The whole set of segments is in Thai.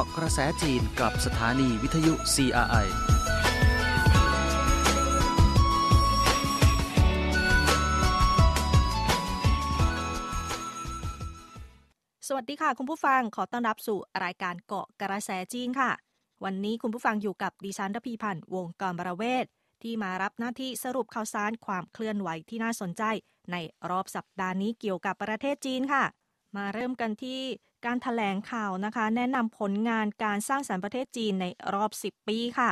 าะกระแสจีนกับสถานีวิทยุ CRI สวัสดีค่ะ คุณผู้ฟังขอต้อนรับสู่รายการเกาะกระแสจีนค่ะ วันนี้คุณผู้ฟังอยู่กับดิฉันรพีพันธ์วงกรบรเวศที่มารับหน้าที่สรุปข่าวสารความเคลื่อนไหวที่น่าสนใจ ในรอบสัปดาห์นี้เกี่ยวกับประเทศจีนค่ะ มาเริ่มกันที่การแถลงข่าวนะคะ แนะนำผลงานการสร้างสรรค์ประเทศจีนในรอบ 10 ปีค่ะ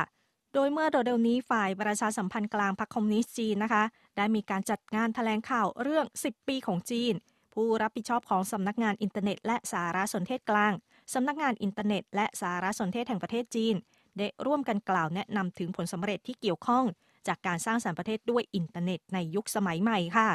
โดยเมื่อเร็วๆนี้ฝ่ายประชาสัมพันธ์กลางพรรคคอมมิวนิสต์จีนนะคะ ได้มีการจัดงานแถลงข่าวเรื่อง 10 ปีของจีน ผู้รับผิดชอบของสำนักงานอินเทอร์เน็ต และสารสนเทศกลางสำนักงานอินเทอร์เน็ต และสารสนเทศแห่งประเทศจีน ได้ร่วมกันกล่าวแนะนำถึงผลสำเร็จที่เกี่ยวข้อง จากการสร้างสรรค์ประเทศด้วยอินเทอร์เน็ตในยุคสมัยใหม่ค่ะ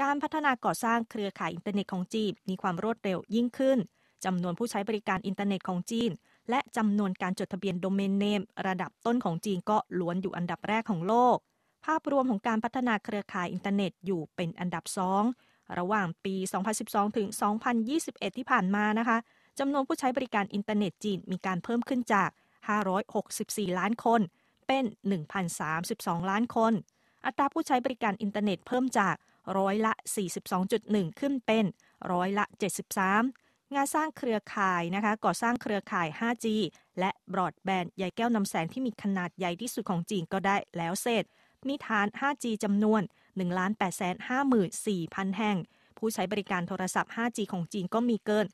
การพัฒนาก่อสร้างเครือข่ายอินเทอร์เน็ตของจีนมีความรวดเร็วยิ่งขึ้นจำนวนผู้ใช้บริการอินเทอร์เน็ตของจีน และจำนวนการจดทะเบียนโดเมนเนม ระดับต้นของจีนก็ล้วนอยู่อันดับแรกของโลก ภาพรวมของการพัฒนาเครือข่ายอินเทอร์เน็ตอยู่เป็นอันดับสองระหว่างปี 2012 ถึง 2021 ที่ผ่านมานะคะจำนวนผู้ใช้บริการอินเทอร์เน็ตจีนมีการเพิ่มขึ้นจาก 564 ล้านคน เป็น 1,032 ล้านคน อัตราผู้ใช้บริการอินเทอร์เน็ตเพิ่มจาก ร้อยละ 42.1 ขึ้นเป็นร้อยละ 73 งานสร้างเครือข่ายนะคะก่อสร้างเครือข่าย 5G และบรอดแบนด์ใยแก้วนำแสงที่มีขนาดใหญ่ที่สุดของจีนก็ได้แล้วเสร็จ มีฐาน 5G จำนวน 1,854,000 แห่ง ผู้ใช้บริการโทรศัพท์ 5G ของจีนก็มีเกิน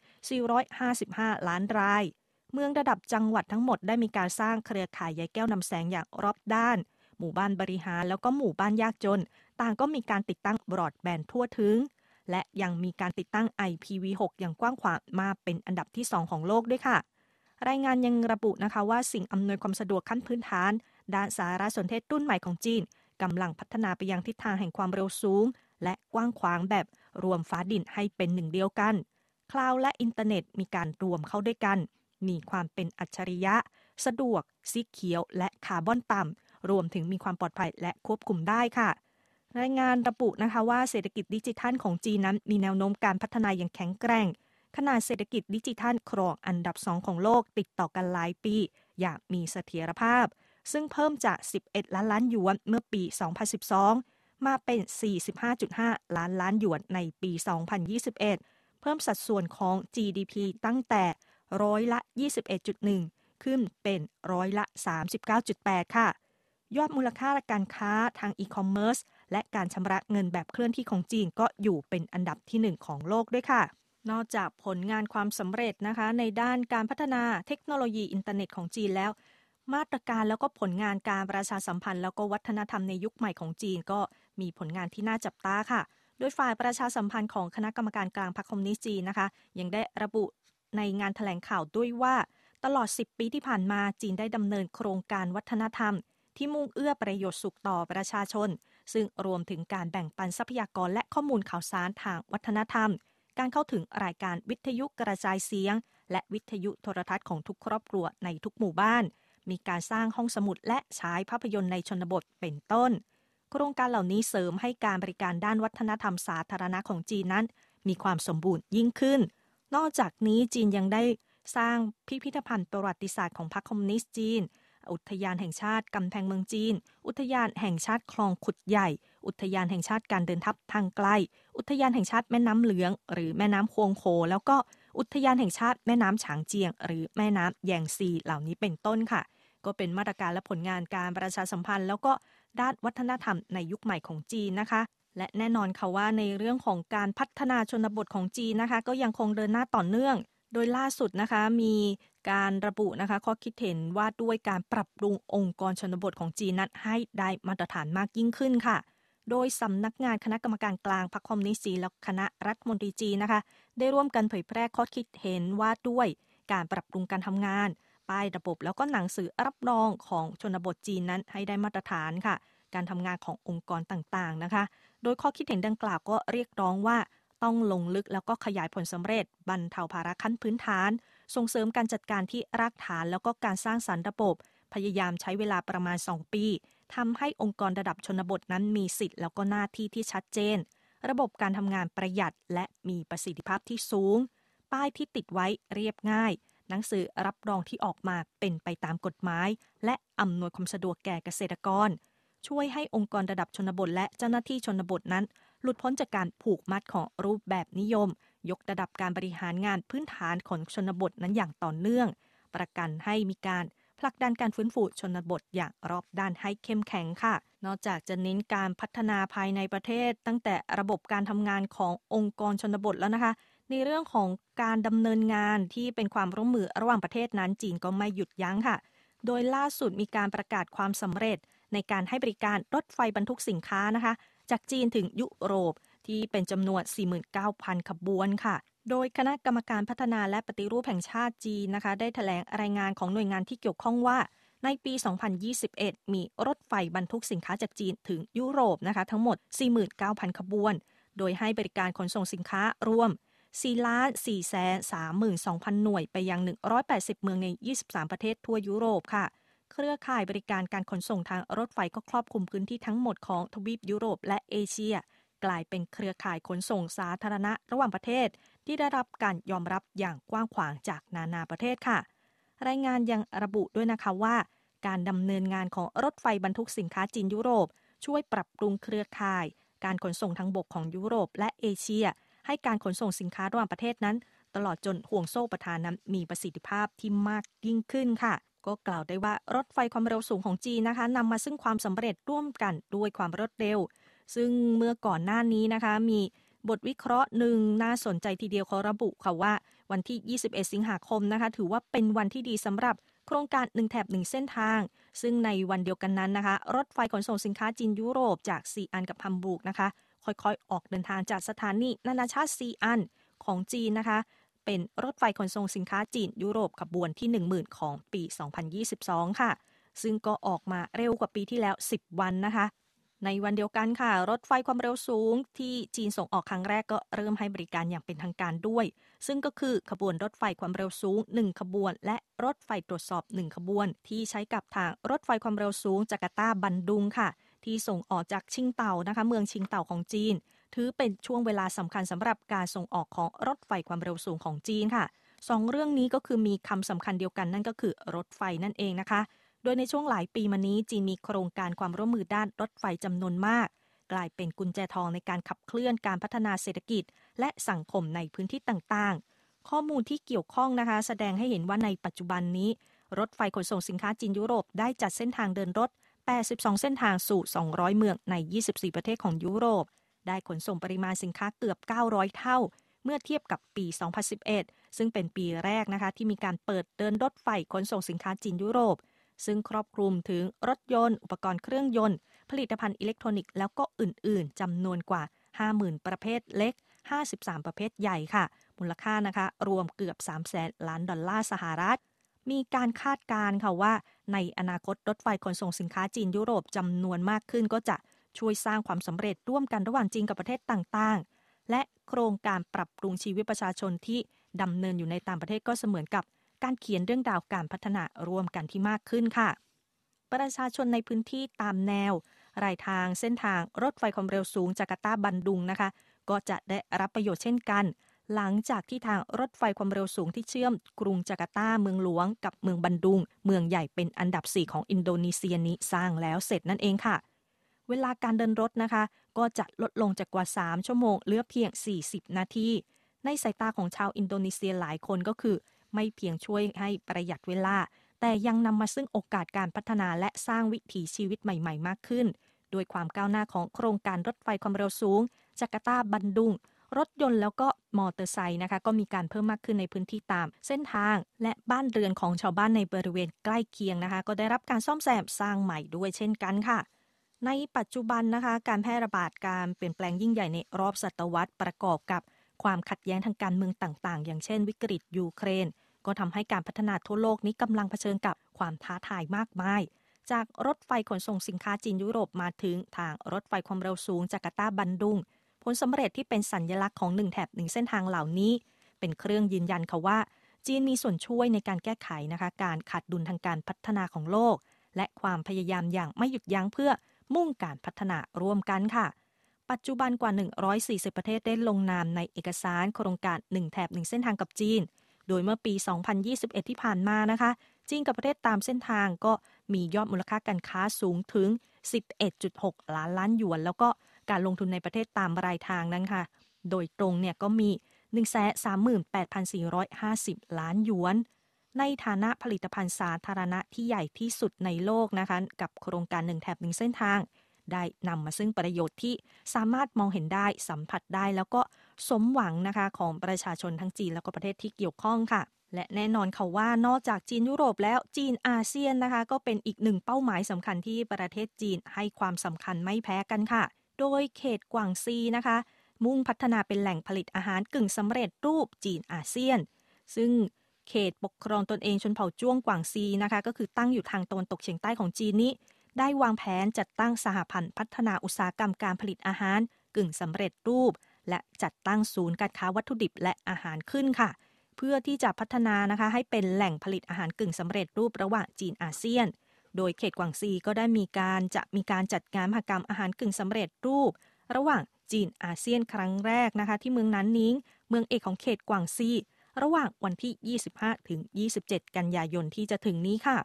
455 ล้านราย เมืองระดับจังหวัดทั้งหมดได้มีการสร้างเครือข่ายใยแก้วนำแสงอย่างรอบด้าน หมู่บ้านบริหารแล้วก็หมู่บ้านยากจน ต่างก็มีการติดตั้งบรอดแบนด์ทั่วถึง และยังมีการติดตั้ง IPv6 อย่างกว้างขวางมาเป็นอันดับที่ 2 ของโลกด้วยค่ะ รายงานยังระบุนะคะว่าสิ่งอำนวยความสะดวกขั้นพื้นฐาน ด้านสารสนเทศรุ่นใหม่ของจีนกำลังพัฒนาไปยังทิศทางแห่งความเร็วสูง และกว้างขวางแบบรวมฟ้าดินให้เป็นหนึ่งเดียวกัน คลาวด์และอินเทอร์เน็ตมีการรวมเข้าด้วยกัน มีความเป็นอัจฉริยะ สะดวก สีเขียว และคาร์บอนต่ำ รวมถึงมีความปลอดภัยและควบคุมได้ค่ะ รายงานระบุนะคะว่าเศรษฐกิจดิจิทัลของจีนนั้นมีแนวโน้มการพัฒนาอย่างแข็งแกร่ง ขนาดเศรษฐกิจดิจิทัลครองอันดับสองของโลกติดต่อกันหลายปี อย่างมีเสถียรภาพ ซึ่งเพิ่มจาก 11 ล้านล้านหยวนเมื่อปี 2012 มาเป็น 45.5 ล้านล้านหยวนในปี 2021 เพิ่มสัดส่วนของ GDP ตั้งแต่ร้อยละ 21.1 ขึ้นเป็นร้อยละ 39.8 ค่ะ ยอดมูลค่าการค้าทางอีคอมเมิร์ซและการชำระเงินแบบเคลื่อนที่ของจีนก็อยู่เป็นอันดับที่หนึ่งของโลกด้วยค่ะ นอกจากผลงานความสำเร็จนะคะ ในด้านการพัฒนาเทคโนโลยีอินเทอร์เน็ตของจีนแล้ว มาตรการแล้วก็ผลงานการประชาสัมพันธ์ แล้วก็วัฒนธรรมในยุคใหม่ของจีนก็มีผลงานที่น่าจับตาค่ะ โดยฝ่ายประชาสัมพันธ์ของคณะกรรมการกลางพรรคคอมมิวนิสต์จีนนะคะ ยังได้ระบุในงานถแถลงข่าวด้วยว่า ตลอด 10 ปีที่ผ่านมาจีนได้ดำเนินโครงการวัฒนธรรม ที่มุ่งเอื้อประโยชน์สุขต่อประชาชน ซึ่งรวมถึงการแบ่งปันทรัพยากรและข้อมูลข่าวสารทางวัฒนธรรม การเข้าถึงรายการวิทยุกระจายเสียง และวิทยุโทรทัศน์ของทุกครอบครัวในทุกหมู่บ้าน มีการสร้างห้องสมุดและฉายภาพยนตร์ในชนบทเป็นต้น โครงการเหล่านี้เสริมให้การบริการด้านวัฒนธรรมสาธารณะของจีนนั้น มีความสมบูรณ์ยิ่งขึ้น นอกจากนี้จีนยังได้สร้างพิพิธภัณฑ์ประวัติศาสตร์ของพรรคคอมมิวนิสต์จีน อุทยานแห่งชาติกำแพงเมืองจีน อุทยานแห่งชาติคลองขุดใหญ่ อุทยานแห่งชาติการเดินทัพทางไกล อุทยานแห่งชาติแม่น้ำเหลือง หรือแม่น้ำควงโค แล้วก็อุทยานแห่งชาติแม่น้ำฉางเจียง หรือแม่น้ำแยงซีเหล่านี้เป็นต้นค่ะ ก็เป็นมาตรการและผลงานการประชาสัมพันธ์ แล้วก็ด้านวัฒนธรรมในยุคใหม่ของจีนนะคะและแน่นอนค่ะว่าในเรื่องของการพัฒนาชนบทของจีนนะคะ ก็ยังคงเดินหน้าต่อเนื่อง โดยล่าสุดนะคะมีการระบุนะคะข้อคิดเห็นว่าด้วยการปรับปรุงองค์กรชนบทของจีนนั้นให้ได้มาตรฐานมากยิ่งขึ้นค่ะ โดยสำนักงานคณะกรรมการกลางพรรคคอมมิวนิสต์จีนและคณะรัฐมนตรีจีนนะคะ ได้ร่วมกันเผยแพร่ข้อคิดเห็นว่าด้วยการปรับปรุงการทำงานป้ายระบบแล้วก็หนังสือรับรองของชนบทจีนนั้นให้ได้มาตรฐานค่ะ การทำงานขององค์กรต่างๆนะคะ โดยข้อคิดเห็นดังกล่าวก็เรียกร้องว่า ต้องลงลึกแล้วก็ขยายผลสำเร็จ บรรเทาภาระขั้นพื้นฐาน ส่งเสริมการจัดการที่รากฐานแล้วก็การสร้างสรรค์ระบบ พยายามใช้เวลาประมาณ 2 ปีทำให้องค์กรระดับชนบทนั้นมีสิทธิ์แล้วก็หน้าที่ที่ชัดเจน ระบบการทำงานประหยัดและมีประสิทธิภาพที่สูง ป้ายที่ติดไว้เรียบง่าย หนังสือรับรองที่ออกมาเป็นไปตามกฎหมาย และอำนวยความสะดวกแก่เกษตรกร ช่วยให้องค์กรระดับชนบทและเจ้าหน้าที่ชนบทนั้น หลุดพ้นจากการผูกมัดของรูปแบบนิยม ยกระดับการบริหารงานพื้นฐานของชนบทนั้นอย่างต่อเนื่อง ประกันให้มีการผลักดันการฟื้นฟูชนบทอย่างรอบด้านให้เข้มแข็งค่ะ นอกจากจะเน้นการพัฒนาภายในประเทศ ตั้งแต่ระบบการทำงานขององค์กรชนบทแล้วนะคะ ในเรื่องของการดำเนินงานที่เป็นความร่วมมือระหว่างประเทศนั้นจีนก็ไม่หยุดยั้งค่ะ โดยล่าสุดมีการประกาศความสำเร็จในการให้บริการรถไฟบรรทุกสินค้านะคะ จากจีนถึงยุโรปที่เป็นจำนวน 49,000 ขบวนค่ะ โดยคณะกรรมการพัฒนาและปฏิรูปแห่งชาติจีนนะคะ ได้ถแถลงรายงานของหน่วยงานที่เกี่ยวข้องว่า ในปี 2021 มีรถไฟบรรทุกสินค้าจากจีนถึงยุโรปนะคะ ทั้งหมด 49,000 ขบวน โดยให้บริการขนส่งสินค้ารวม4ล้าน4แสน32,000 หน่วยไปยัง 180 เมืองใน 23 ประเทศทั่วยุโรปค่ะ เครือข่ายบริการการขนส่งทางรถไฟก็ครอบคลุมพื้นที่ทั้งหมดของทวีปยุโรปและเอเชีย กลายเป็นเครือข่ายขนส่งสาธารณะระหว่างประเทศ ที่ได้รับการยอมรับอย่างกว้างขวางจากนานาประเทศค่ะ รายงานยังระบุด้วยนะคะว่า การดำเนินงานของรถไฟบรรทุกสินค้าจีนยุโรป ช่วยปรับปรุงเครือข่าย การขนส่งทางบกของยุโรปและเอเชีย ให้การขนส่งสินค้าระหว่างประเทศนั้น ตลอดจนห่วงโซ่ประทานนั้นมีประสิทธิภาพที่มากยิ่งขึ้นค่ะ ก็กล่าวได้ว่ารถไฟความเร็วสูงของจีนนะคะนำมาซึ่งความสำเร็จร่วมกันด้วยความรวดเร็ว ซึ่งเมื่อก่อนหน้านี้นะคะมีบทวิเคราะห์หนึ่งน่าสนใจทีเดียวเขาระบุค่ะว่า วันที่ 21 สิงหาคมนะคะ ถือว่าเป็นวันที่ดีสำหรับโครงการ1แถบ1 เส้นทาง ซึ่งในวันเดียวกันนั้นนะคะ รถไฟขนส่งสินค้าจีนยุโรปจากซีอันกับฮัมบูร์กนะคะ ค่อยๆ ออกเดินทางจากสถานีนานาชาติซีอันของจีนนะคะ เป็นรถไฟขนส่งสินค้าจีนยุโรปขบวนที่ 10,000 ของปี 2022 ค่ะ ซึ่งก็ออกมาเร็วกว่าปีที่แล้ว 10 วันนะคะ ในวันเดียวกันค่ะ รถไฟความเร็วสูงที่จีนส่งออกครั้งแรกก็เริ่มให้บริการอย่างเป็นทางการด้วย ซึ่งก็คือขบวนรถไฟความเร็วสูง 1 ขบวน และรถไฟตรวจสอบ 1 ขบวน ที่ใช้กับทางรถไฟความเร็วสูงจาการ์ตาบันดุงค่ะ ที่ส่งออกจากชิงเต่านะคะ เมืองชิงเต่าของจีน ถือเป็นช่วงเวลาสำคัญสำหรับการส่งออกของรถไฟความเร็วสูงของจีนค่ะสองเรื่องนี้ก็คือมีคำสำคัญเดียวกันนั่นก็คือรถไฟนั่นเองนะคะ โดยในช่วงหลายปีมานี้จีนมีโครงการความร่วมมือด้านรถไฟจำนวนมาก กลายเป็นกุญแจทองในการขับเคลื่อนการพัฒนาเศรษฐกิจ และสังคมในพื้นที่ต่างๆ ข้อมูลที่เกี่ยวข้องนะคะ แสดงให้เห็นว่าในปัจจุบันนี้ รถไฟขนส่งสินค้าจีนยุโรปได้จัดเส้นทางเดินรถ 82 เส้นทางสู่ 200 เมืองใน 24 ประเทศของยุโรป ได้ขนส่งปริมาณสินค้าเกือบ 900 เท่า เมื่อเทียบกับปี 2011 ซึ่งเป็นปีแรกนะคะที่มีการเปิดเดินรถไฟขนส่งสินค้าจีนยุโรป ซึ่งครอบคลุมถึงรถยนต์ อุปกรณ์เครื่องยนต์ ผลิตภัณฑ์อิเล็กทรอนิกส์แล้วก็อื่น ๆจำนวนกว่า 50,000 ประเภทเล็ก 53 ประเภทใหญ่ค่ะ มูลค่านะคะ รวมเกือบ3แสนล้านดอลลาร์สหรัฐ มีการคาดการณ์ค่ะว่า ในอนาคตรถไฟขนส่งสินค้าจีนยุโรปจำนวนมากขึ้นก็จะ ช่วยสร้างความสำเร็จร่วมกันระหว่างจีนกับประเทศต่างๆ และโครงการปรับปรุงชีวิตประชาชนที่ดำเนินอยู่ในต่างประเทศก็เสมือนกับการเขียนเรื่องราวการพัฒนาร่วมกันที่มากขึ้นค่ะ ประชาชนในพื้นที่ตามแนว รายทางเส้นทางรถไฟความเร็วสูงจาการ์ตาบันดุงนะคะ ก็จะได้รับประโยชน์เช่นกัน หลังจากที่ทางรถไฟความเร็วสูงที่เชื่อม กรุงจาการ์ตาเมืองหลวง กับเมืองบันดุง เมืองใหญ่เป็นอันดับ 4 ของอินโดนีเซียนี้สร้างแล้วเสร็จนั่นเองค่ะ เวลาการเดินรถนะคะ ก็จะลดลงจากกว่า 3 ชั่วโมงเหลือเพียง 40 นาที ในสายตาของชาวอินโดนีเซียหลายคนก็คือ ไม่เพียงช่วยให้ประหยัดเวลา แต่ยังนำมาซึ่งโอกาสการพัฒนาและสร้างวิถีชีวิตใหม่ ๆ มากขึ้น โดยความก้าวหน้าของโครงการรถไฟความเร็วสูง จาการ์ตาบันดุง รถยนต์แล้วก็มอเตอร์ไซค์นะคะ ก็มีการเพิ่มมากขึ้นในพื้นที่ตาม เส้นทาง และบ้านเรือนของชาวบ้านในบริเวณใกล้เคียงนะคะ ก็ได้รับการซ่อมแซมสร้างใหม่ด้วยเช่นกันค่ะ ในปัจจุบันนะคะการแพร่ระบาดการเปลี่ยนแปลงยิ่งใหญ่ในรอบศตวรรษประกอบกับความขัดแย้งทางการเมืองต่างๆ อย่างเช่นวิกฤตยูเครน ก็ทำให้การพัฒนาทั่วโลกนี้กำลังเผชิญกับความท้าทายมากมาย จากรถไฟขนส่งสินค้าจีนยุโรปมาถึงทางรถไฟความเร็วสูงจาการ์ตาบันดุง ผลสำเร็จที่เป็นสัญญลักษณ์ของหนึ่งแถบหนึ่งเส้นทางเหล่านี้ เป็นเครื่องยืนยันค่ะว่า จีนมีส่วนช่วยในการแก้ไขนะคะการขาดดุลทางการพัฒนาของโลก และความพยายามอย่างไม่หยุดยั้งเพื่อ มุ่งการพัฒนาร่วมกันค่ะ ปัจจุบันกว่า 140 ประเทศได้ลงนามในเอกสารโครงการ 1 แถบ 1 เส้นทางกับจีน โดยเมื่อปี 2021 ที่ผ่านมานะคะ จีนกับประเทศตามเส้นทางก็มียอดมูลค่าการค้าสูงถึง 11.6 ล้านล้านหยวน แล้วก็การลงทุนในประเทศตามรายทางนั้นค่ะ โดยตรงเนี่ยก็มี 138,450 ล้านหยวน ในฐานะผลิตภัณฑ์สาธารณะที่ใหญ่ที่สุดในโลกนะคะ กับโครงการหนึ่งแถบหนึ่งเส้นทาง ได้นำมาซึ่งประโยชน์ที่สามารถมองเห็นได้สัมผัสได้ แล้วก็สมหวังนะคะของประชาชนทั้งจีนแล้วก็ประเทศที่เกี่ยวข้องค่ะและแน่นอนค่ะว่านอกจากจีนยุโรปแล้วจีนอาเซียนนะคะ ก็เป็นอีกหนึ่งเป้าหมายสำคัญที่ประเทศจีนให้ความสำคัญไม่แพ้กันค่ะ โดยเขตกวางซีนะคะ มุ่งพัฒนาเป็นแหล่งผลิตอาหารกึ่งสำเร็จรูปจีนอาเซียน ซึ่ง เขตปกครองตนเองชนเผ่าจ้วงกวางซีนะคะ ก็คือตั้งอยู่ทางตะวันตกเฉียงใต้ของจีนนี้ ได้วางแผนจัดตั้งสหพันธ์พัฒนาอุตสาหกรรมการผลิตอาหาร กึ่งสำเร็จรูป และจัดตั้งศูนย์การค้าวัตถุดิบและอาหารขึ้นค่ะ เพื่อที่จะพัฒนานะคะให้เป็นแหล่งผลิตอาหารกึ่งสำเร็จรูประหว่างจีนอาเซียน โดยเขตกวางซีก็ได้มีการจะมีการจัดงานมหกรรมอาหารกึ่งสำเร็จรูป ระหว่างจีนอาเซียนครั้งแรกนะคะ ที่เมืองนั้นนิงเมืองเอกของเขตกวางซี ระหว่างวันที่ 25 ถึง 27 กันยายนที่จะถึงนี้ค่ะ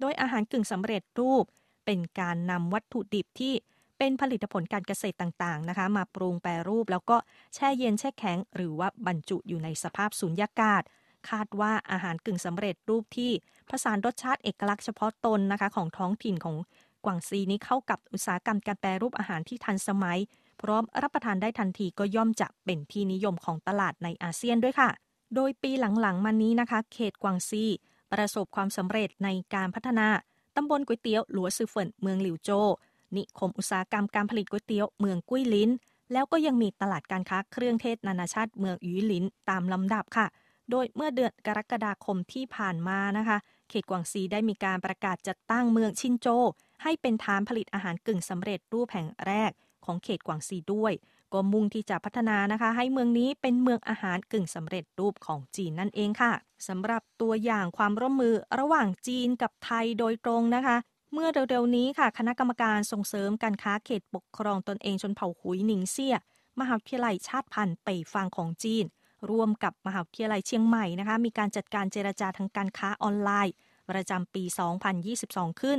โดยอาหารกึ่งสำเร็จรูป เป็นการนำวัตถุดิบที่เป็นผลิตผลการเกษตรต่างๆนะคะ มาปรุงแปรรูปแล้วก็แช่เย็นแช่แข็ง หรือว่าบรรจุอยู่ในสภาพสุญญากาศ คาดว่าอาหารกึ่งสำเร็จรูปที่ผสานรสชาติเอกลักษณ์เฉพาะตนนะคะของท้องถิ่นของกวางซีนี้เข้ากับอุตสาหกรรมการแปรรูปอาหารที่ทันสมัย พร้อมรับประทานได้ทันทีก็ย่อมจะเป็นที่นิยมของตลาดในอาเซียนด้วยค่ะ โดยปีหลังๆ มานี้นะคะ เขตกวางซี ประสบความสำเร็จในการพัฒนาตำบลก๋วยเตี๋ยวหลัวซือเฟินเมืองหลิวโจ นิคมอุตสาหกรรมการผลิตก๋วยเตี๋ยวเมืองกุ้ยลินแล้วก็ยังมีตลาดการค้าเครื่องเทศนานาชาติเมืองอีหลินตามลำดับค่ะ โดยเมื่อเดือนกรกฎาคมที่ผ่านมานะคะ เขตกวางซีได้มีการประกาศจัดตั้งเมืองชินโจ ให้เป็นฐานผลิตอาหารกึ่งสำเร็จรูปแห่งแรกของเขตกวางซีด้วย ก็มุ่งที่จะพัฒนานะคะ ให้เมืองนี้เป็นเมืองอาหารกึ่งสำเร็จรูปของจีนนั่นเองค่ะสำหรับตัวอย่างความร่วมมือระหว่างจีนกับไทยโดยตรงนะคะเมื่อเร็วๆนี้ค่ะ คณะกรรมการส่งเสริมการค้าเขตปกครองตนเองชนเผ่าหุยหนิงเซี่ยมหาวิทยาลัยชาติพันธุ์เป่ยฟางของจีน ร่วมกับมหาวิทยาลัยเชียงใหม่นะคะ มีการจัดการเจรจาทางการค้าออนไลน์ ประจำปี 2022 ขึ้น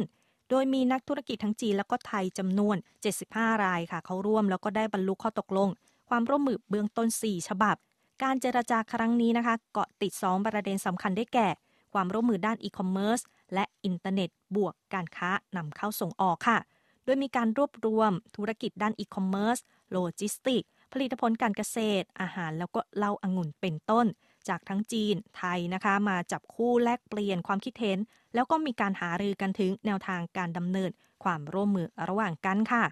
โดยมีนักธุรกิจทั้งจีนแล้วก็ไทยจำนวน 75 รายค่ะ เข้าร่วมแล้วก็ได้บรรลุข้อตกลง ความร่วมมือเบื้องต้น 4 ฉบับ การเจรจาครั้งนี้นะคะ เกาะติด 2 ประเด็นสำคัญได้แก่ ความร่วมมือด้านอีคอมเมิร์ซและอินเทอร์เน็ต บวกการค้านำเข้าส่งออกค่ะ โดยมีการรวบรวมธุรกิจด้านอีคอมเมิร์ซโลจิสติกส์ผลิตผลการเกษตร อาหารแล้วก็เหล้าองุ่นเป็นต้น จากทั้งจีนไทยนะคะ มาจับคู่แลกเปลี่ยนความคิดเห็น แล้วก็มีการหารือกันถึงแนวทางการดำเนินความร่วมมือระหว่างกันค่ะ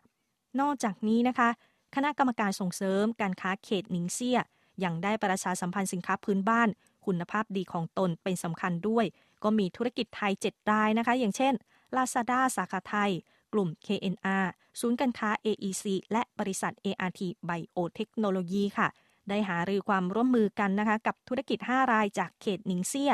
นอกจากนี้นะคะ คณะกรรมการส่งเสริมการค้าเขตหนิงเซียยังได้ประชาสัมพันธ์สินค้าพื้นบ้าน คุณภาพดีของตนเป็นสำคัญด้วย ก็มีธุรกิจไทย 7 รายนะคะ อย่างเช่น Lazada สาขาไทย กลุ่ม KNR ศูนย์การค้า AEC และบริษัท ART Biotechnology ค่ะ ได้หารือความร่วมมือกันนะคะ กับธุรกิจ 5 รายจากเขตหนิงเซีย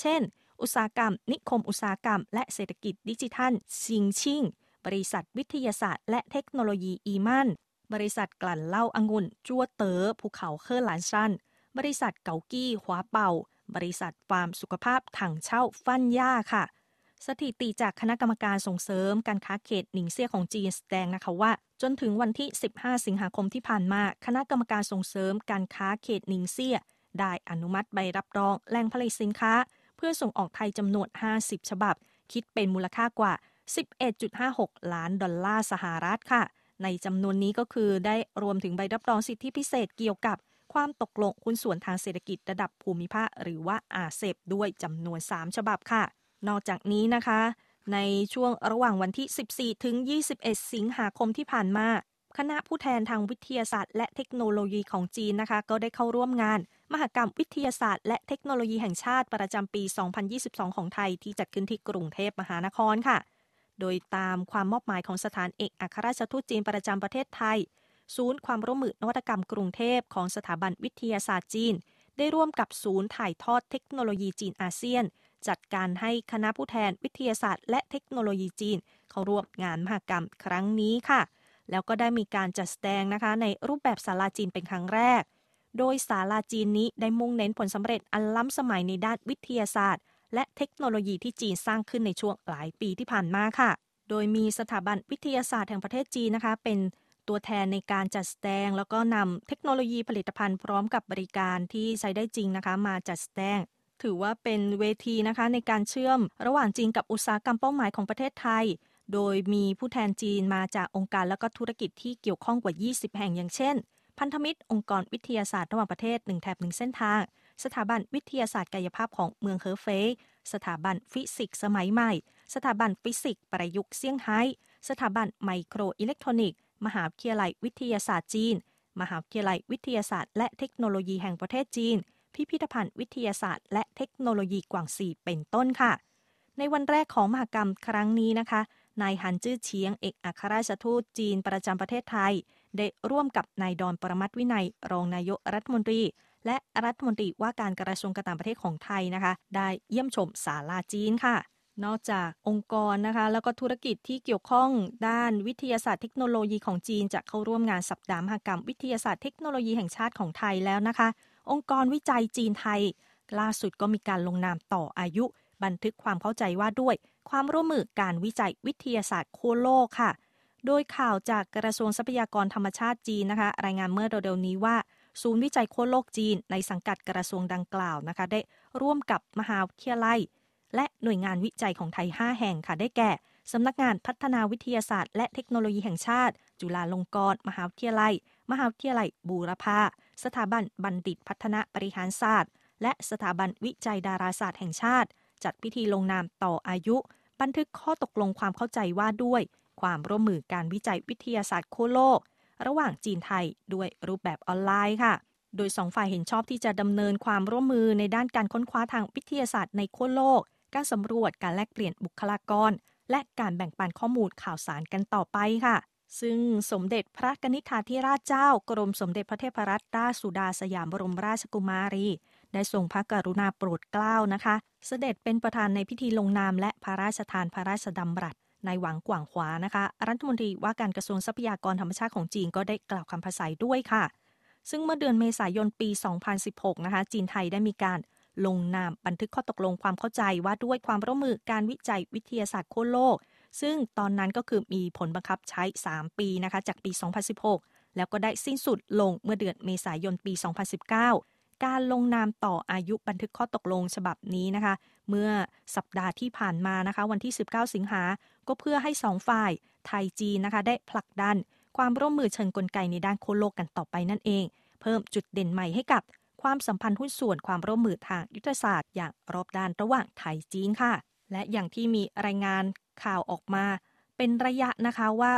เช่น อุตสาหกรรม นิคมอุตสาหกรรม และเศรษฐกิจดิจิทัลซิงชิงบริษัทวิทยาศาสตร์ และเทคโนโลยีอีมันบริษัทกลั่นเหล้าองุ่น จั่วเต๋อภูเขาเคอร์หลานซันบริษัทเกากี้หวาเป่า บริษัทฟาร์มสุขภาพถังเช่าฟันย่าค่ะ สถิติจากคณะกรรมการส่งเสริมการค้าเขตหนิงเซี่ยของจีนแสดงนะคะว่า จนถึงวันที่ 15 สิงหาคมที่ผ่านมา คณะกรรมการส่งเสริมการค้าเขตหนิงเซี่ยได้อนุมัติใบรับรองแหล่งผลิตสินค้า เพื่อส่งออกไทยจำนวน 50 ฉบับ คิดเป็นมูลค่ากว่า 11.56 ล้านดอลลาร์สหรัฐค่ะ ในจำนวนนี้ก็คือได้รวมถึงใบรับรองสิทธิพิเศษเกี่ยวกับความตกลงหุ้นส่วนทางเศรษฐกิจระดับภูมิภาคหรือว่าอาเซบด้วยจำนวน 3 ฉบับค่ะ นอกจากนี้นะคะ ในช่วงระหว่างวันที่ 14 ถึง 21 สิงหาคมที่ผ่านมา คณะผู้แทนทางวิทยาศาสตร์ และเทคโนโลยีของจีนนะคะ ก็ได้เข้าร่วมงาน มหกรรมวิทยาศาสตร์ และเทคโนโลยีแห่งชาติประจำปี 2022 ของไทยที่จัดขึ้นที่กรุงเทพมหานครค่ะ โดยตามความมอบหมายของสถานเอกอัครราชทูตจีนประจำประเทศไทย ศูนย์ความร่วมมือนวัตกรรมกรุงเทพของสถาบันวิทยาศาสตร์จีน ได้ร่วมกับศูนย์ถ่ายทอดเทคโนโลยีจีนอาเซียน จัดการให้คณะผู้แทนวิทยาศาสตร์ และเทคโนโลยีจีน เข้าร่วมงานมหกรรมครั้งนี้ค่ะ แล้วก็ได้มีการจัดแสดงนะคะในรูปแบบศาลาจีนเป็นครั้งแรก โดยศาลาจีนนี้ได้มุ่งเน้นผลสำเร็จอันล้ำสมัยในด้านวิทยาศาสตร์ และเทคโนโลยีที่จีนสร้างขึ้นในช่วงหลายปีที่ผ่านมาค่ะ โดยมีสถาบันวิทยาศาสตร์แห่งประเทศจีนนะคะ เป็นตัวแทนในการจัดแสดง แล้วก็นำเทคโนโลยีผลิตภัณฑ์พร้อมกับบริการที่ใช้ได้จริงนะคะ มาจัดแสดง ถือว่าเป็นเวทีนะคะในการเชื่อม ระหว่างจีนกับอุตสาหกรรมเป้าหมายของประเทศไทย โดยมีผู้แทนจีนมาจากองค์การและก็ธุรกิจที่เกี่ยวข้องกว่า 20 แห่งอย่างเช่น พันธมิตร องค์กรวิทยาศาสตร์ระหว่างประเทศ1แถบ1เส้นทาง สถาบันวิทยาศาสตร์กายภาพของเมืองเฮอเฟยสถาบันฟิสิกส์สมัยใหม่ สถาบันฟิสิกส์ประยุกต์เซี่ยงไฮ้สถาบันไมโครอิเล็กทรอนิกส์ มหาวิทยาลัยวิทยาศาสตร์จีน มหาวิทยาลัยวิทยาศาสตร์ และเทคโนโลยีแห่งประเทศจีน พิพิธภัณฑ์วิทยาศาสตร์ และเทคโนโลยีกวางซีเป็นต้นค่ะ ในวันแรกของมหกรรมครั้งนี้นะคะ นายฮันจื้อเฉียงเอกอัครราชทูตจีนประจำประเทศไทย ได้ร่วมกับนายดอนปรมัตวินัย รองนายกรัฐมนตรี และรัฐมนตรีว่าการกระทรวงการต่างประเทศของไทยนะคะ ได้เยี่ยมชมศาลาจีนค่ะ นอกจากองค์กรนะคะ แล้วก็ธุรกิจที่เกี่ยวข้องด้านวิทยาศาสตร์เทคโนโลยีของจีนจะเข้าร่วมงานสัปดาห์มหกรรม วิทยาศาสตร์เทคโนโลยีแห่งชาติของไทยแล้วนะคะ องค์กรวิจัยจีนไทย ล่าสุดก็มีการลงนามต่ออายุ บันทึกความเข้าใจว่าด้วย ความร่วมมือการวิจัยวิทยาศาสตร์โคโลกค่ะ โดยข่าวจากกระทรวงทรัพยากรธรรมชาติจีนนะคะ รายงานเมื่อเร็วๆนี้ว่าศูนย์วิจัยโคโลกจีนในสังกัดกระทรวงดังกล่าวนะคะ ได้ร่วมกับมหาวิทยาลัย และหน่วยงานวิจัยของไทย 5 แห่งค่ะได้แก่สำนักงานพัฒนาวิทยาศาสตร์ และเทคโนโลยีแห่งชาติ จุฬาลงกรณ์มหาวิทยาลัย มหาวิทยาลัยบูรพาสถาบันบัณฑิตพัฒนาบริหารศาสตร์ และสถาบันวิจัยดาราศาสตร์แห่งชาติ จัดพิธีลงนามต่ออายุ บันทึกข้อตกลงความเข้าใจว่าด้วย ความร่วมมือการวิจัยวิทยาศาสตร์โคโลก ระหว่างจีนไทยด้วยรูปแบบออนไลน์ค่ะ โดยสองฝ่ายเห็นชอบที่จะดำเนินความร่วมมือในด้านการค้นคว้าทางวิทยาศาสตร์ในโคโลก การสำรวจการแลกเปลี่ยนบุคลากร และการแบ่งปันข้อมูลข่าวสารกันต่อไปค่ะซึ่งสมเด็จพระกนิษฐาธิราชเจ้า กรมสมเด็จพระเทพรัตนราชสุดาสยามบรมราชกุมารี ได้ทรงพระกรุณาโปรดเกล้านะคะ เสด็จเป็นประธานในพิธีลงนามและพระราชทานพระราชดำรัส ในหวังกว่างขวานะคะ รัฐมนตรีว่าการกระทรวงทรัพยากรธรรมชาติของจีนก็ได้กล่าวคำภาษาด้วยค่ะ ซึ่งเมื่อเดือนเมษายนปี 2016 นะคะ จีนไทยได้มีการลงนามบันทึกข้อตกลงความเข้าใจว่าด้วยความร่วมมือการวิจัยวิทยาศาสตร์โคโลก ซึ่งตอนนั้นก็คือมีผลบังคับใช้ 3 ปีนะคะ จากปี 2016 แล้วก็ได้สิ้นสุดลงเมื่อเดือนเมษายนปี 2019 การลงนามต่ออายุบันทึกข้อตกลงฉบับนี้นะคะ เมื่อสัปดาห์ที่ผ่านมานะคะ วันที่ 19 สิงหา ก็เพื่อให้สองฝ่ายไทยจีนนะคะ ได้ผลักดัน ความร่วมมือเชิงกลไกในด้านโคโลกกันต่อไปนั่นเอง เพิ่มจุดเด่นใหม่ให้กับความสัมพันธ์หุ้นส่วนความร่วมมือทางยุทธศาสตร์ อย่างรอบด้านระหว่างไทยจีนค่ะ และอย่างที่มีรายงานข่าวออกมา เป็นระยะนะคะว่า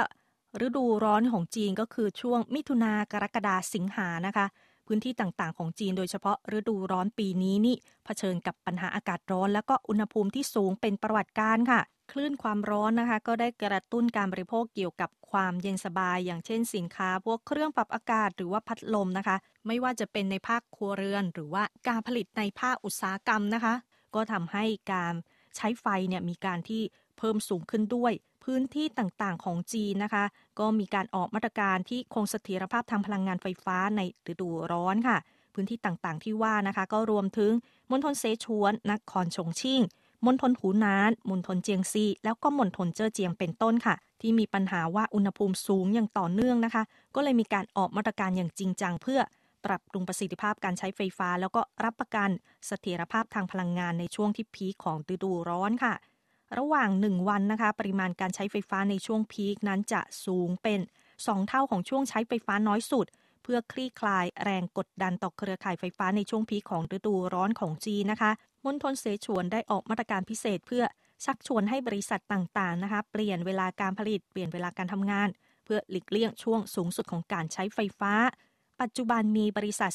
ฤดูร้อนของจีนก็คือช่วงมิถุนากรกฎาสิงหานะคะ พื้นที่ต่างๆ ของจีนโดยเฉพาะฤดูร้อนปีนี้นี่เผชิญกับปัญหาอากาศร้อน แล้วก็อุณหภูมิที่สูงเป็นประวัติการค่ะ คลื่นความร้อนนะคะ ก็ได้กระตุ้นการบริโภคเกี่ยวกับความเย็นสบาย อย่างเช่นสินค้า พวกเครื่องปรับอากาศหรือว่าพัดลมนะคะ ไม่ว่าจะเป็นในภาคครัวเรือน หรือว่าการผลิตในภาคอุตสาหกรรมนะคะ ก็ทำให้การใช้ไฟเนี่ยมีการที่เพิ่มสูงขึ้นด้วย พื้นที่ต่างๆ ของจีนนะคะ ก็มีการออกมาตรการที่คงเสถียรภาพทางพลังงานไฟฟ้าในฤดูร้อนค่ะ พื้นที่ต่างๆ ที่ว่านะคะ ก็รวมถึงมณฑลเสฉวนนครชงชิ่งมณฑลหูนานมณฑลเจียงซี แล้วก็มณฑลเจ้อเจียงเป็นต้นค่ะ ที่มีปัญหาว่าอุณหภูมิสูงอย่างต่อเนื่องนะคะ ก็เลยมีการออกมาตรการอย่างจริงจังเพื่อปรับปรุงประสิทธิภาพการใช้ไฟฟ้า แล้วก็รับประกันเสถียรภาพทางพลังงานในช่วงที่พีคของฤดูร้อนค่ะ ระหว่าง 1 วันนะคะ ปริมาณการใช้ไฟฟ้าในช่วงพีคนั้นจะสูงเป็น 2 เท่าของช่วงใช้ไฟฟ้าน้อยสุด เพื่อคลี่คลายแรงกดดันต่อเครือข่ายไฟฟ้าในช่วงพีคของฤดูร้อนของจีนนะคะมณฑลเสฉวนได้ออกมาตรการพิเศษเพื่อชักชวนให้บริษัทต่างๆนะคะ เปลี่ยนเวลาการผลิตเปลี่ยนเวลาการทำงาน เพื่อหลีกเลี่ยงช่วงสูงสุดของการใช้ไฟฟ้า ปัจจุบันมีบริษัท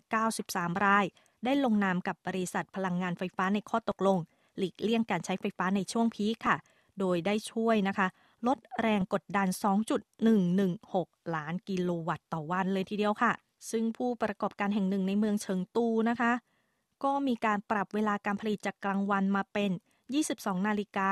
4,493 ราย ได้ลงนามกับบริษัทพลังงานไฟฟ้าในข้อตกลง หลีกเลี่ยงการใช้ไฟฟ้าในช่วงพีคค่ะ โดยได้ช่วยนะคะ ลดแรงกดดัน 2.116 ล้านกิโลวัตต์ต่อวันเลยทีเดียวค่ะ ซึ่งผู้ประกอบการแห่งหนึ่งในเมืองเฉิงตูนะคะ ก็มีการปรับเวลาการผลิตจากกลางวันมาเป็น 22 นาฬิกา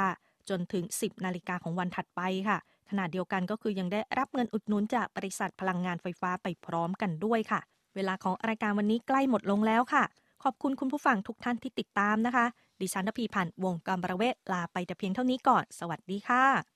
จนถึง 10 นาฬิกาของวันถัดไปค่ะ ขณะเดียวกันก็คือยังได้รับเงินอุดหนุนจากบริษัทพลังงานไฟฟ้าไปพร้อมกันด้วยค่ะ เวลาของรายการวันนี้ใกล้หมดลงแล้วค่ะ ขอบคุณคุณผู้ฟังทุกท่านที่ติดตามนะคะ ดิฉันทพีพันธ์วงกำประเวศลาไปแต่เพียงเท่านี้ก่อน สวัสดีค่ะ